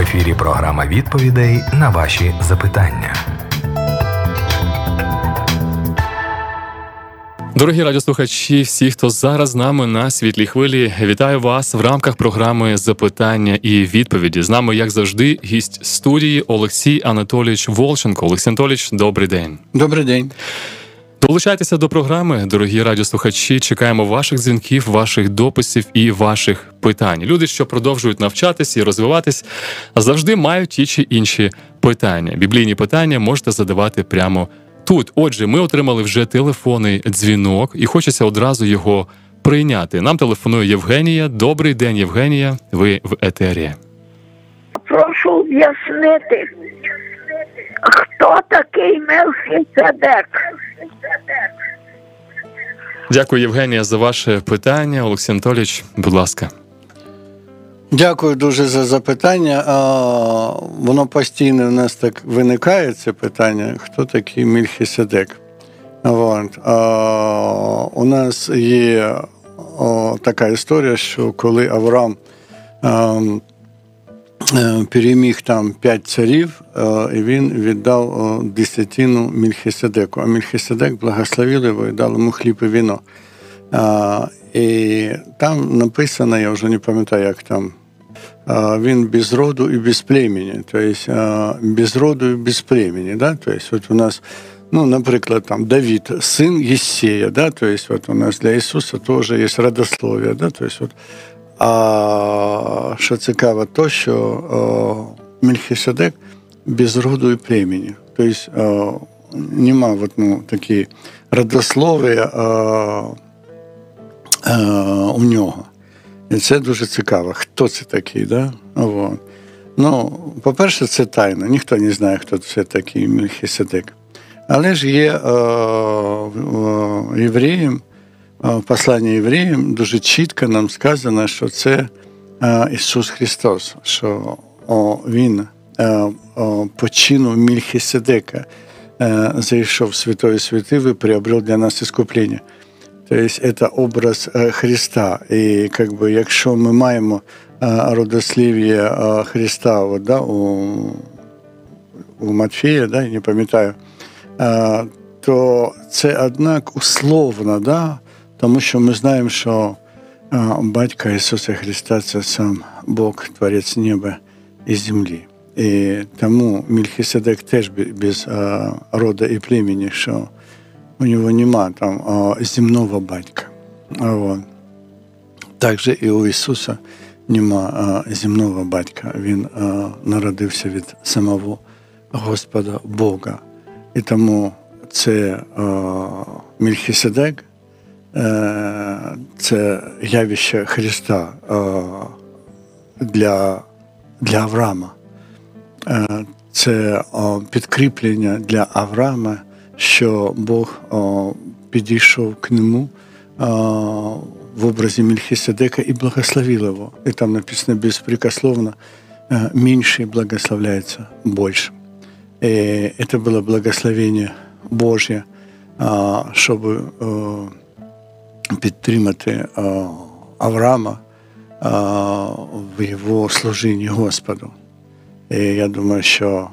ефірі програма відповідей на ваші запитання. Дорогі радіослухачі, всі, хто зараз з нами на світлій хвилі, вітаю вас в рамках програми запитання і відповіді. З нами, як завжди, гість студії Олексій Анатолійович Волченко. Олексій Анатолійович, добрий день. Добрий день. Долучайтеся до програми, дорогі радіослухачі. Чекаємо ваших дзвінків, ваших дописів і ваших питань. Люди, що продовжують навчатися і розвиватись, завжди мають ті чи інші питання. Біблійні питання можете задавати прямо тут. Отже, ми отримали вже телефонний дзвінок, і хочеться одразу його прийняти. Нам телефонує Євгенія. Добрий день, Євгенія. Ви в етері. Прошу в'яснити, хто такий Мелхіцедек? Дякую, Євгенія, за ваше питання. Олексій Анатолійович, будь ласка. Дякую дуже за запитання. Воно постійно в нас так виникає це питання: хто такий Мільхіседек? От. У нас є така історія, що коли Авраам а, е, переміг там п'ять царів, е, і він віддав десятину Мільхіседеку. А Мільхіседек благословив його і дав йому хліб і віно. І там написано, я вже не пам'ятаю, як там. Він без роду і без племені, тобто без роду і без племені. Да? Тобто, от у нас, ну, наприклад, там Давид, син Єсея, да? тобто, от у нас для Ісуса теж є родослов'я. Да? Тобто, от, а що цікаво, то що о, Мельхиседек без роду і племені. Тобто нема от, ну, такі родослов'я у нього. І це дуже цікаво. Хто це такий? Да? От. Ну, по-перше, це тайна. Ніхто не знає, хто це такий Мельхиседек. Але ж є євреям, в посланні євреям дуже чітко нам сказано, що це е, Ісус Христос, що о, Він е, о, по чину Мільхиседека е, зайшов в Святої Святив і приобрел для нас іскуплення. Тобто це образ е, Христа. І как би, якщо ми маємо е, родослів'я е, Христа от, да, у, у Матфея, да, я не пам'ятаю, е, то це однак условно, да, тому що ми знаємо, що батька Ісуса Христа це сам Бог, Творець неба і землі. І тому Мільхиседек теж без а, рода і племені, що у нього нема там земного батька. Вот. Також і у Ісуса нема земного батька. Він народився від самого Господа Бога. І тому це Е, це явище Христа е, для для Авраама. Е, це підкріплення для Авраама, що Бог підійшов к нему в образі Мельхиседека і благословив його. І там написано безпрекословно, меньше благословляется больше. И это было благословение Божье, чтобы підтримати Авраама в його служінні Господу. І я думаю, що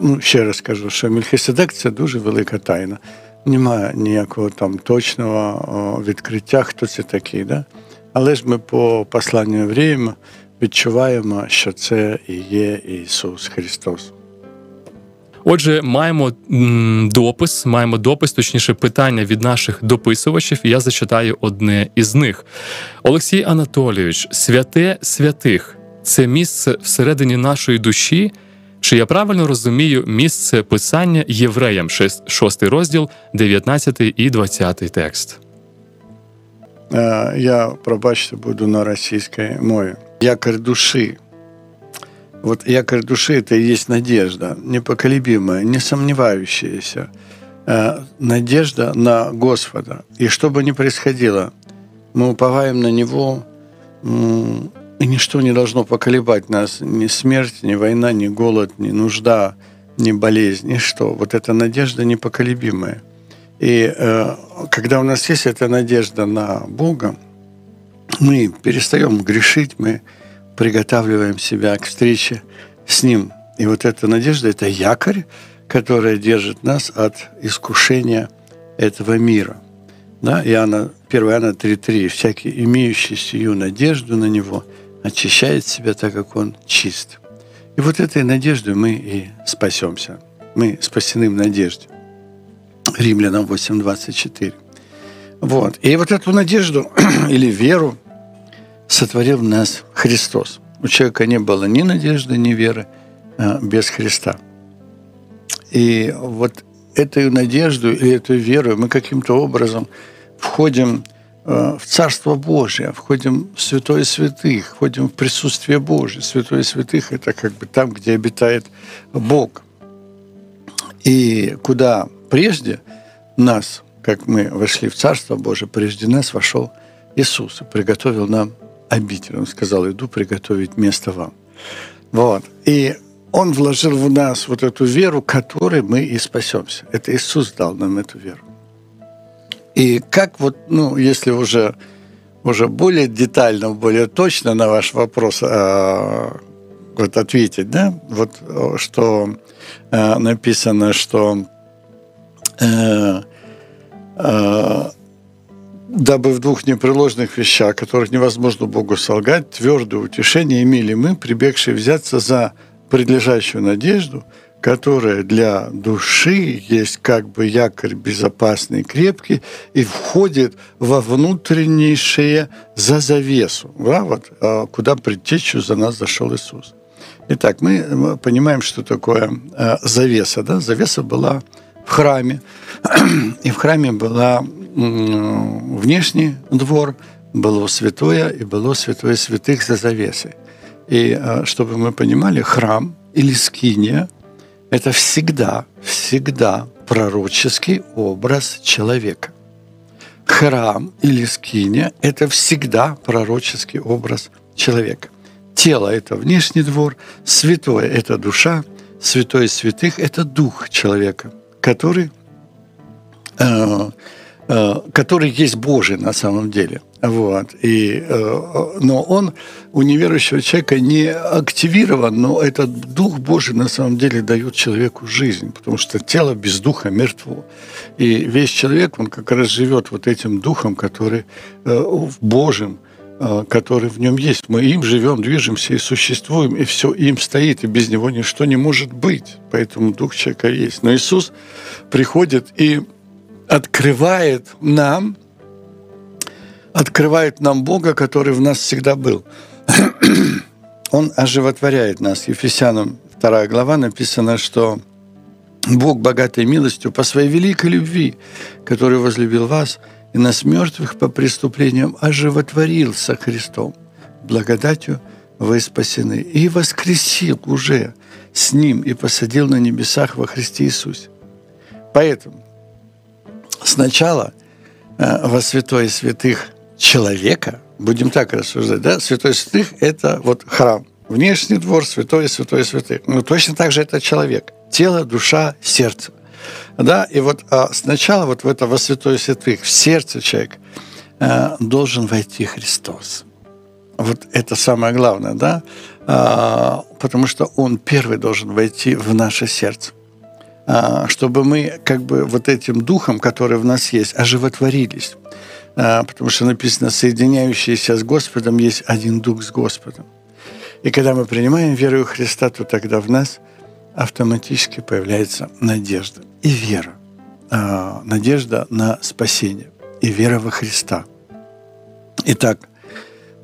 ну, ще раз кажу, що Мельхиседек це дуже велика тайна. Немає ніякого там точного відкриття, хто це такий. Да? Але ж ми по посланню євреям відчуваємо, що це і є Ісус Христос. Отже, маємо допис, маємо допис, точніше, питання від наших дописувачів. Я зачитаю одне із них. Олексій Анатолійович, святе святих це місце всередині нашої душі. Чи я правильно розумію місце писання євреям, 6 розділ, 19 і 20 текст? Е, я пробачте буду на російській мові. Якорь душі Вот якорь души – это и есть надежда, непоколебимая, не сомневающаяся, э, надежда на Господа. И что бы ни происходило, мы уповаем на Него, и ничто не должно поколебать нас, ни смерть, ни война, ни голод, ни нужда, ни болезнь, ничто. Вот эта надежда непоколебимая. И э, когда у нас есть эта надежда на Бога, мы перестаем грешить, мы приготавливаем себя к встрече с Ним. И вот эта надежда – это якорь, которая держит нас от искушения этого мира. Да? Иоанна, 1 Иоанна 3.3. «Всякий, имеющий сию надежду на Него, очищает себя, так как Он чист». И вот этой надеждой мы и спасемся. Мы спасены в надежде. Римлянам 8.24. Вот. И вот эту надежду или веру сотворил в нас Христос. У человека не было ни надежды, ни веры а, без Христа. И вот этой надежду и эту веру мы каким-то образом входим а, в Царство Божие, входим в Святое Святых, входим в присутствие Божие. Святое Святых – это как бы там, где обитает Бог. И куда прежде нас, как мы вошли в Царство Божие, прежде нас вошел Иисус и приготовил нам обитель. Он сказал, иду приготовить место вам. Вот. И он вложил в нас вот эту веру, которой мы и спасемся. Это Иисус дал нам эту веру. И как вот, ну, если уже, уже более детально, более точно на ваш вопрос э, вот ответить, да, вот что э, написано, что э, э, дабы в двух непреложных вещах, которых невозможно Богу солгать, твердое утешение имели мы, прибегшие взяться за предлежащую надежду, которая для души есть как бы якорь безопасный, крепкий и входит во внутреннейшее за завесу, да, вот, а, куда предтечью за нас зашел Иисус. Итак, мы понимаем, что такое а, завеса. Да? Завеса была в храме, и в храме была внешний двор, было святое и было святое святых за завесой. И а, чтобы мы понимали, храм или скиния – это всегда, всегда пророческий образ человека. Храм или скиния – это всегда пророческий образ человека. Тело – это внешний двор, святое – это душа, святой святых – это дух человека, который э, Э, который есть Божий на самом деле. Вот. И, э, но он у неверующего человека не активирован, но этот Дух Божий на самом деле дает человеку жизнь, потому что тело без Духа мертво. И весь человек, он как раз живет вот этим Духом, который э, Божьим, который в нем есть. Мы им живем, движемся и существуем, и все им стоит, и без него ничто не может быть. Поэтому Дух человека есть. Но Иисус приходит и открывает нам, открывает нам Бога, который в нас всегда был. Он оживотворяет нас. Ефесянам 2 глава написано, что Бог, богатой милостью, по своей великой любви, который возлюбил вас, и нас мертвых по преступлениям оживотворился Христом. Благодатью вы спасены. И воскресил уже с Ним и посадил на небесах во Христе Иисусе. Поэтому сначала э, во святой святых человека, будем так рассуждать, да, святой святых – это вот храм, внешний двор, святой, святой святых. Ну, точно так же это человек, тело, душа, сердце. Да, и вот а сначала вот в это во святой святых, в сердце человека э, должен войти Христос. Вот это самое главное, да, а, потому что Он первый должен войти в наше сердце. А, чтобы мы как бы вот этим духом, который в нас есть, оживотворились. А, потому что написано, соединяющийся с Господом есть один дух с Господом. И когда мы принимаем веру в Христа, то тогда в нас автоматически появляется надежда и вера. А, надежда на спасение и вера во Христа. Итак,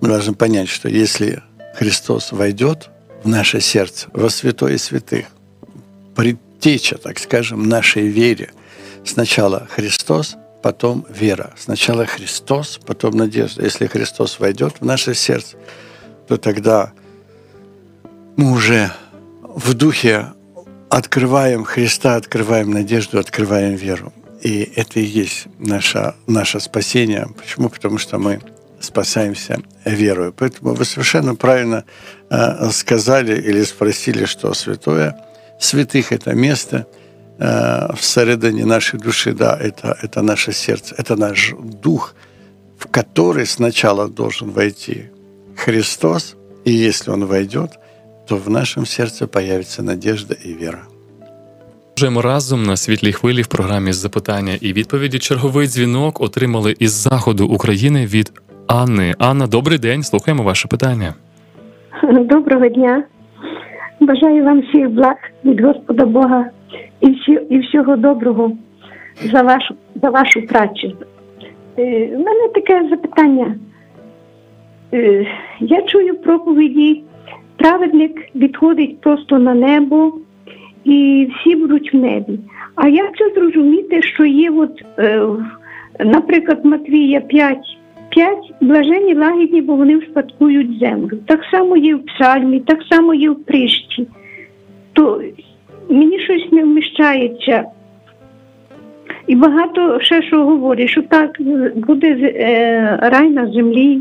мы должны понять, что если Христос войдет в наше сердце, во святое святых, предтеча, так скажем, нашей вере. Сначала Христос, потом вера. Сначала Христос, потом надежда. Если Христос войдет в наше сердце, то тогда мы уже в духе открываем Христа, открываем надежду, открываем веру. И это и есть наше, наше спасение. Почему? Потому что мы спасаемся верою. Поэтому вы совершенно правильно э, сказали или спросили, что святое – святых – это место э, в середине нашей души, да, это, это наше сердце, это наш дух, в который сначала должен войти Христос, и если Он войдет, то в нашем сердце появится надежда и вера. Продовжуємо разом на світлій хвилі в програмі запитання і відповіді. Черговий дзвінок отримали із заходу України від Анни. Анна, добрий день. Слухаємо ваше питання. Доброго дня. Бажаю вам всіх благ від Господа Бога і всі, і всього доброго за вашу за вашу працю. Е, У мене таке запитання. Е, я чую проповіді, праведник відходить просто на небо, і всі будуть в небі. А як це зрозуміти, що є, от, е, наприклад, Матвія 5, 5 блажені лагідні, бо вони вспадкують землю. Так само є в псальмі, так само є в прищі. То мені щось не вміщається. І багато ще що говорять, що так буде е, рай на землі.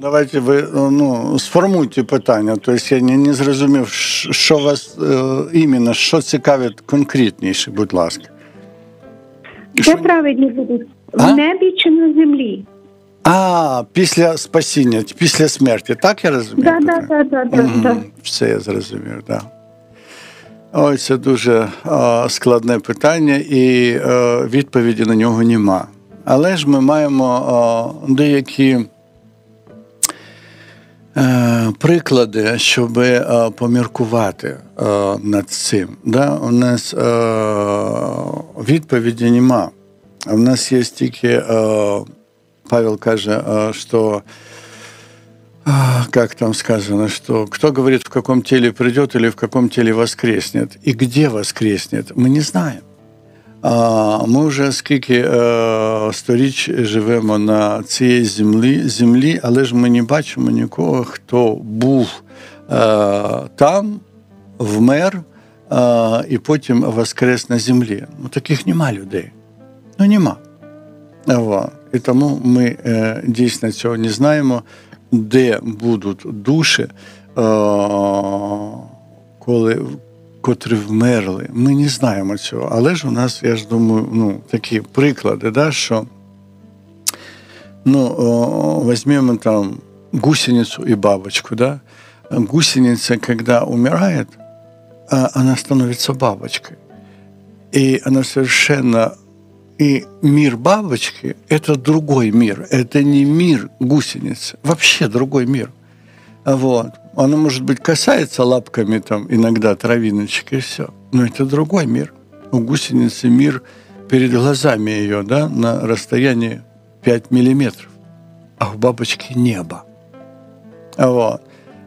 Давайте ви ну, сформуйте питання. Тобто я не, не зрозумів, що вас е, іменно, що цікавить конкретніше, будь ласка. Де Що- праведні будуть? А? В небі чи на землі? А, після спасіння, після смерті, так я розумію? Так, так, так, так, так. Все я зрозумів, так. Да. Ой, це дуже е, складне питання, і е, відповіді на нього нема. Але ж ми маємо е, деякі е, приклади, щоб е, поміркувати е, над цим. Да? У нас е, відповіді нема. У нас є тільки, е, Павел каже, е, що а, как там сказано, что кто говорит, в каком теле придет или в каком теле воскреснет, и где воскреснет, мы не знаем. А, Ми вже скільки е, сторіч живемо на цій землі, землі, але ж ми не бачимо нікого, хто був е, там, вмер е, і потім воскрес на землі. Ну, таких нема людей. Ну, нема. І тому ми е, дійсно цього не знаємо, де будуть душі, е, коли, котрі вмерли. Ми не знаємо цього. Але ж у нас, я ж думаю, ну, такі приклади, да, що ну, о, возьмем там гусеницу и бабочку, да. Гусеница, когда умирает, а, она становится бабочкой. И она совершенно и мир бабочки – это другой мир. Это не мир гусеницы. Вообще другой мир. Вот. Она, может быть, касается лапками там иногда травиночек и все. Но это другой мир. У гусеницы мир перед глазами ее, да, на расстоянии 5 миллиметров. А у бабочки небо. Вот.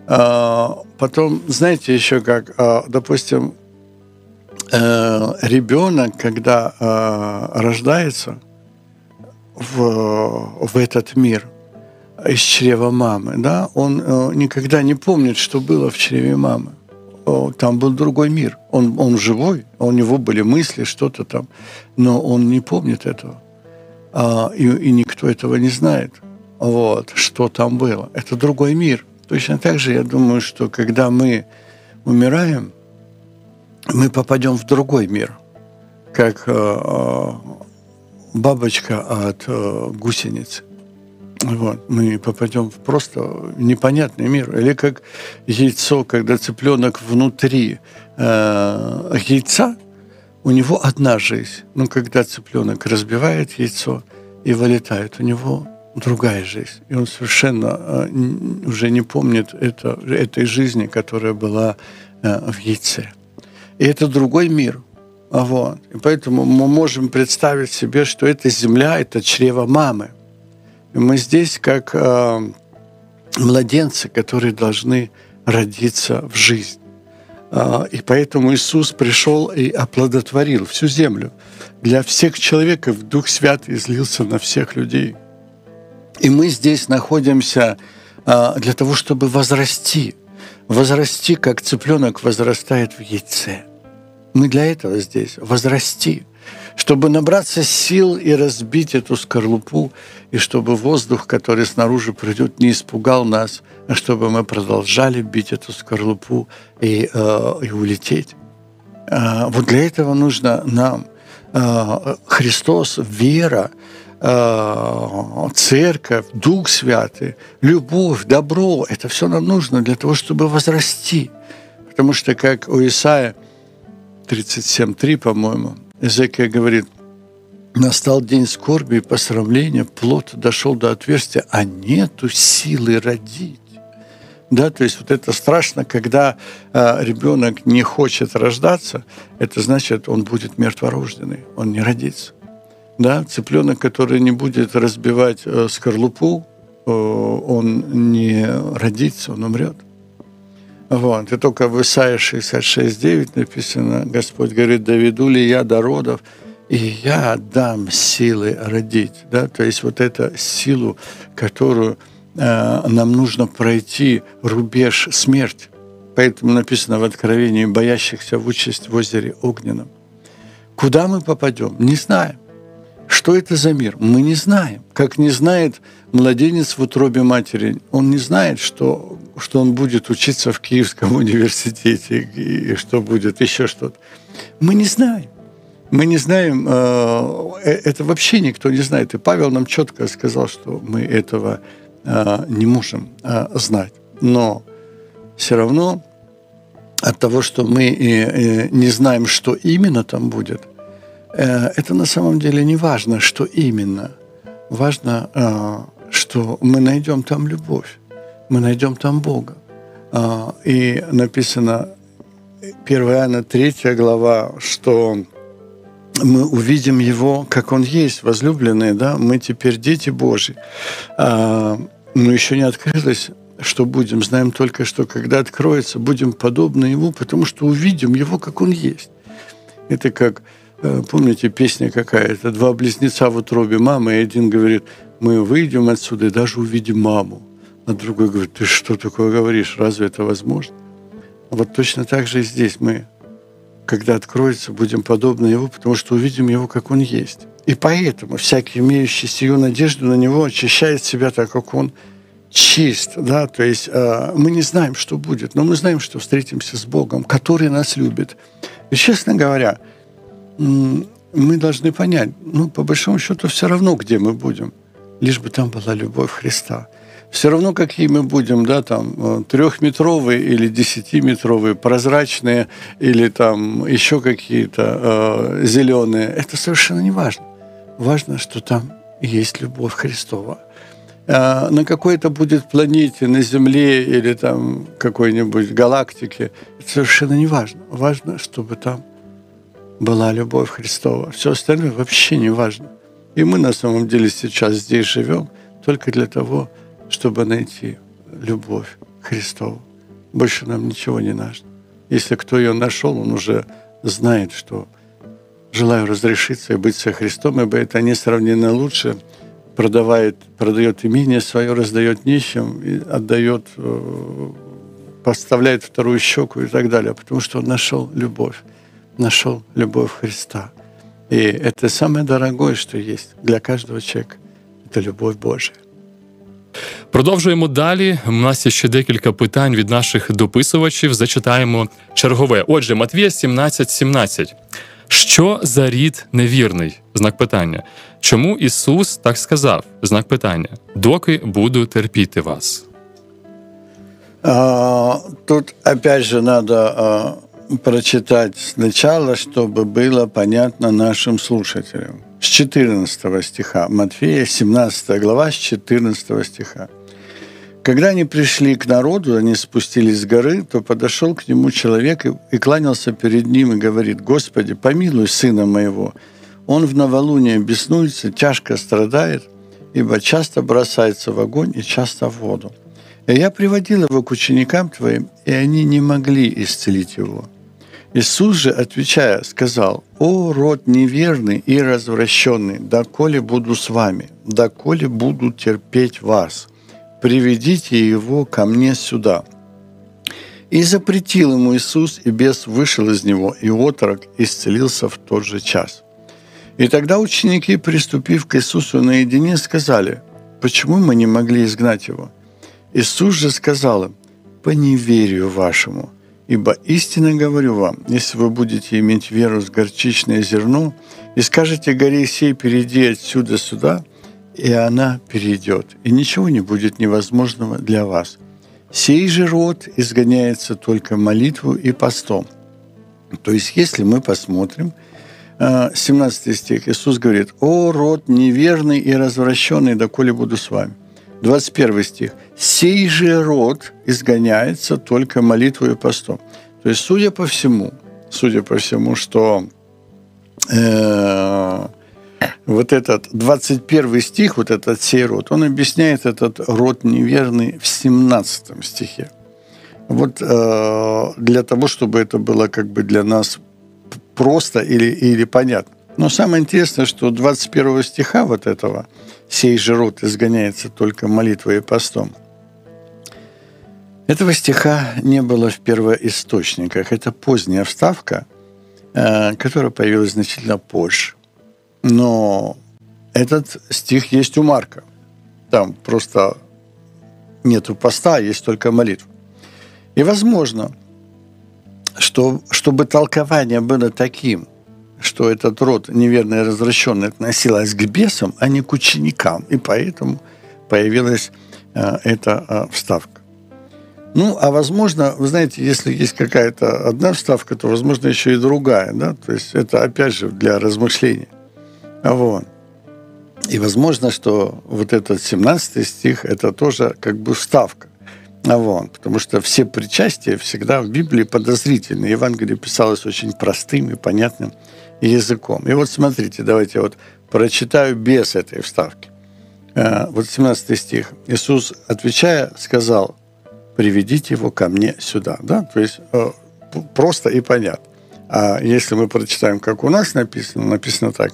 А, потом, знаете, еще как, а, допустим, э, ребенок, когда э, рождается в, в этот мир из чрева мамы, да, он э, никогда не помнит, что было в чреве мамы. Там был другой мир. Он, он живой, у него были мысли, что-то там, но он не помнит этого. А, и, и никто этого не знает, вот, что там было. Это другой мир. Точно так же, я думаю, что когда мы умираем, мы попадем в другой мир, как э, э, бабочка от э, гусеницы. Вот, мы попадем в просто непонятный мир. Или как яйцо, когда цыпленок внутри яйца, у него одна жизнь. Но когда цыпленок разбивает яйцо и вылетает, у него другая жизнь. И он совершенно уже не помнит это, этой жизни, которая была в яйце. И это другой мир. А Вот. И поэтому мы можем представить себе, что эта земля – это чрево мамы. И мы здесь как э, младенцы, которые должны родиться в жизнь. А, И поэтому Иисус пришел и оплодотворил всю землю. Для всех человеков Дух Святый излился на всех людей. И мы здесь находимся а, для того, чтобы возрасти. Возрасти, как цыпленок возрастает в яйце. Мы для этого здесь. Возрасти. Чтобы набраться сил и разбить эту скорлупу, и чтобы воздух, который снаружи придет, не испугал нас, а чтобы мы продолжали бить эту скорлупу и, э, и улететь. А, Вот для этого нужно нам а, Христос, вера, э, церковь, Дух Святый, любовь, добро, это все нам нужно для того, чтобы возрасти. Потому что, как у Исаия 37.3, по-моему, Эзекия говорит, настал день скорби и посрамления, плод дошел до отверстия, а нету силы родить. Да, то есть вот это страшно, когда э, ребенок не хочет рождаться, это значит, он будет мертворожденный, он не родится. Да, цыпленок, который не будет разбивать э, скорлупу, э, он не родится, он умрет. Вот. И только в Исаии 66.9 написано, Господь говорит, доведу ли я до родов, и я дам силы родить. Да? То есть вот эту силу, которую э, нам нужно пройти, рубеж смерть. Поэтому написано в Откровении, боящихся в участь в озере огненном. Куда мы попадем? Не знаем. Что это за мир? Мы не знаем. Как не знает младенец в утробе матери. Он не знает, что, что он будет учиться в Киевском университете и что будет еще что-то. Мы не знаем. Мы не знаем, э, э, это вообще никто не знает. И Павел нам четко сказал, что мы этого э, не можем знать. Но все равно от того, что мы не знаем, что именно там будет, это на самом деле не важно, что именно. Важно, что мы найдем там любовь, мы найдем там Бога. И написано 1 Иоанна 3 глава, что мы увидим Его, как Он есть, возлюбленные, да, мы теперь дети Божьи. Но еще не открылось, что будем. Знаем только, что когда откроется, будем подобны Ему, потому что увидим Его, как Он есть. Это как, э, помните, песня какая-то, два близнеца в утробе мамы, и один говорит, мы выйдем отсюда и даже увидим маму. А другой говорит, ты что такое говоришь, разве это возможно? Вот точно так же и здесь мы когда откроется, будем подобны Его, потому что увидим Его, как Он есть. И поэтому всякий, имеющий сию надежду на Него, очищает себя так, как Он чист. Да? То есть э, мы не знаем, что будет, но мы знаем, что встретимся с Богом, который нас любит. И, честно говоря, мы должны понять, ну, по большому счету, все равно, где мы будем, лишь бы там была любовь Христа все равно какие мы будем, да, там, э, трехметровые или десятиметровые, прозрачные или там еще какие-то э, зеленые, это совершенно не важно. Важно, что там есть любовь Христова. Э, на какой-то будет планете, на Земле или там какой-нибудь галактике, это совершенно не важно. Важно, чтобы там была любовь Христова. Все остальное вообще не важно. И мы на самом деле сейчас здесь живем только для того, чтобы найти любовь Христову. Больше нам ничего не нужно. Если кто ее нашел, он уже знает, что желаю разрешиться и быть со Христом, ибо это несравненно лучше, продавает, продает имение свое, раздает нищим, отдает, э, поставляет вторую щеку и так далее, потому что он нашел любовь, нашел любовь Христа. И это самое дорогое, что есть для каждого человека. Это любовь Божия. Продовжуємо далі. У нас є ще декілька питань від наших дописувачів. Зачитаємо чергове. Отже, Матвія 17, 17. Що за рід невірний? Знак питання. Чому Ісус так сказав? Знак питання. Доки буду терпіти вас. А, тут опять же надо прочитать сначала, чтобы было понятно нашим слушателям. С 14 стиха. Матфея, 17 глава, с 14 стиха. Когда они пришли к народу, они спустились с горы, то подошел к нему человек и, и кланялся перед ним и говорит, «Господи, помилуй сына моего. Он в новолуние беснуется, тяжко страдает, ибо часто бросается в огонь и часто в воду. И я приводил его к ученикам твоим, и они не могли исцелить его». Иисус же, отвечая, сказал, «О, род неверный и развращенный, доколе буду с вами, доколе буду терпеть вас, приведите его ко мне сюда». И запретил ему Иисус, и бес вышел из него, и отрок исцелился в тот же час. И тогда ученики, приступив к Иисусу наедине, сказали, «Почему мы не могли изгнать его?» Иисус же сказал им, «По неверию вашему, Ибо истинно говорю вам, если вы будете иметь веру с горчичное зерно и скажете горе сей, перейди отсюда сюда, и она перейдет, и ничего не будет невозможного для вас. Сей же род изгоняется только молитву и постом. То есть, если мы посмотрим, 17 э, стих, Иисус говорит, «О, род неверный и развращенный, доколе буду с вами». 21 стих. «Сей же род изгоняется только молитвой и постом». То есть, судя по всему, судя по всему, что э, вот этот 21 стих, вот этот сей род, он объясняет этот род неверный в 17 стихе. Вот э, для того, чтобы это было как бы для нас просто или, или понятно. Но самое интересное, что 21 стиха вот этого – сей же род изгоняется только молитвой и постом. Этого стиха не было в первоисточниках. Это поздняя вставка, э, которая появилась значительно позже. Но этот стих есть у Марка. Там просто нету поста, есть только молитва. И возможно, что, чтобы толкование было таким – что этот род неверно и развращенный относилась к бесам, а не к ученикам. И поэтому появилась э, эта э, вставка. Ну, а возможно, вы знаете, если есть какая-то одна вставка, то, возможно, еще и другая, да, то есть это, опять же, для размышления. Вот. И возможно, что вот этот 17 стих – это тоже как бы вставка. Вот, потому что все причастия всегда в Библии подозрительны. Евангелие писалось очень простым и понятным языком. И вот смотрите, давайте вот прочитаю без этой вставки. Э, вот 17 стих. Иисус, отвечая, сказал, приведите его ко мне сюда. Да? То есть э, просто и понятно. А если мы прочитаем, как у нас написано, написано так.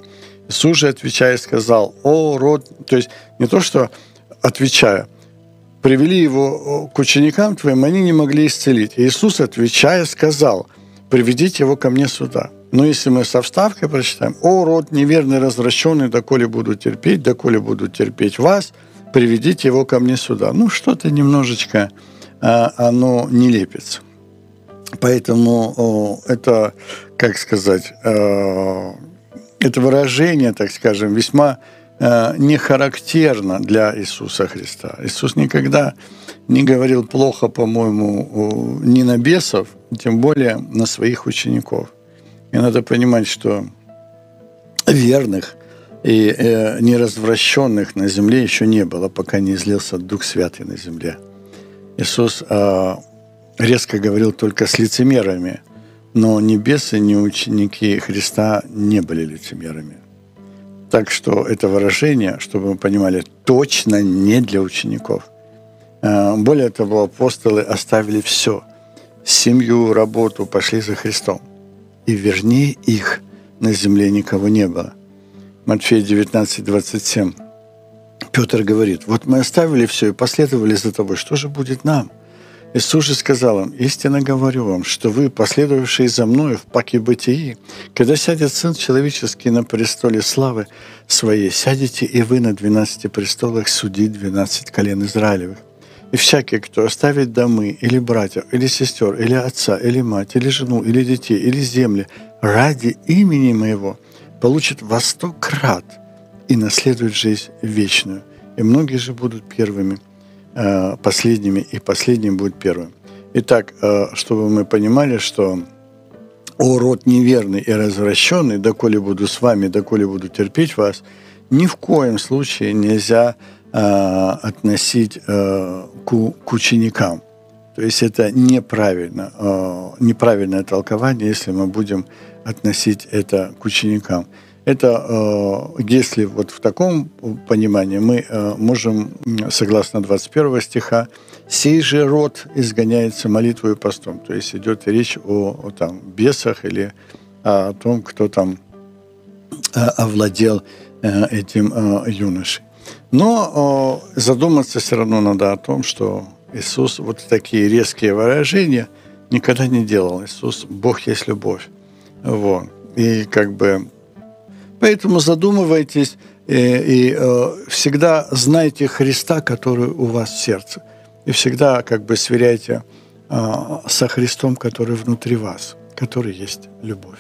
Иисус же, отвечая, сказал, о, род... То есть не то, что отвечая, привели его к ученикам твоим, они не могли исцелить. Иисус, отвечая, сказал, приведите его ко мне сюда. Но если мы со вставкой прочитаем, «О, род неверный, развращенный, доколе буду терпеть, доколе буду терпеть вас, приведите его ко мне сюда». Ну, что-то немножечко а, оно не лепится. Поэтому это, как сказать, э, это выражение, так скажем, весьма э, не характерно для Иисуса Христа. Иисус никогда не говорил плохо, по-моему, ни на бесов, тем более на своих учеников. И надо понимать, что верных и э, неразвращенных на земле еще не было, пока не излился Дух Святый на земле. Иисус э, резко говорил только с лицемерами, но ни бесы, ни ученики Христа не были лицемерами. Так что это выражение, чтобы мы понимали, точно не для учеников. Э, более того, апостолы оставили все – семью, работу, пошли за Христом – и вернее их на земле никого не было. Матфея 19, 27. Петр говорит, вот мы оставили все и последовали за тобой, что же будет нам? Иисус же сказал им, истинно говорю вам, что вы, последовавшие за мною в паке бытии, когда сядет Сын Человеческий на престоле славы своей, сядете и вы на двенадцати престолах судить двенадцать колен Израилевых. И всякий, кто оставит домы, или братьев, или сестер, или отца, или мать, или жену, или детей, или земли ради имени моего, получит во сто крат и наследует жизнь вечную. И многие же будут первыми, э, последними, и последним будет первым. Итак, э, чтобы мы понимали, что «О, род неверный и развращенный, доколе буду с вами, доколе буду терпеть вас», ни в коем случае нельзя относить э, к, к ученикам. То есть это неправильно, э, неправильное толкование, если мы будем относить это к ученикам. Это если вот в таком понимании мы можем, согласно 21 стиха, «сей же род изгоняется молитвой и постом». То есть идет речь о, о там, бесах или о том, кто там овладел этим юношей. Но задуматься все равно надо о том, что Иисус вот такие резкие выражения никогда не делал. Иисус – Бог есть любовь. Вот. И как бы поэтому задумывайтесь и, и э, всегда знайте Христа, который у вас в сердце. И всегда как бы сверяйте со Христом, который внутри вас, который есть любовь.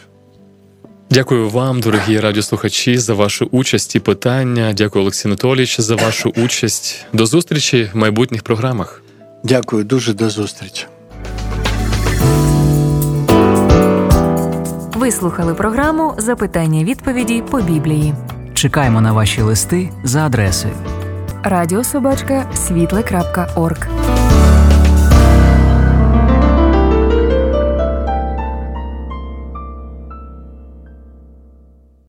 Дякую вам, дорогі радіослухачі, за вашу участь і питання. Дякую, Олексій Анатолійович, за вашу участь. До зустрічі в майбутніх програмах. Дякую дуже до зустрічі. Ви слухали програму Запитання відповіді по Біблії. Чекаємо на ваші листи за адресою Радіособачка світле.орг.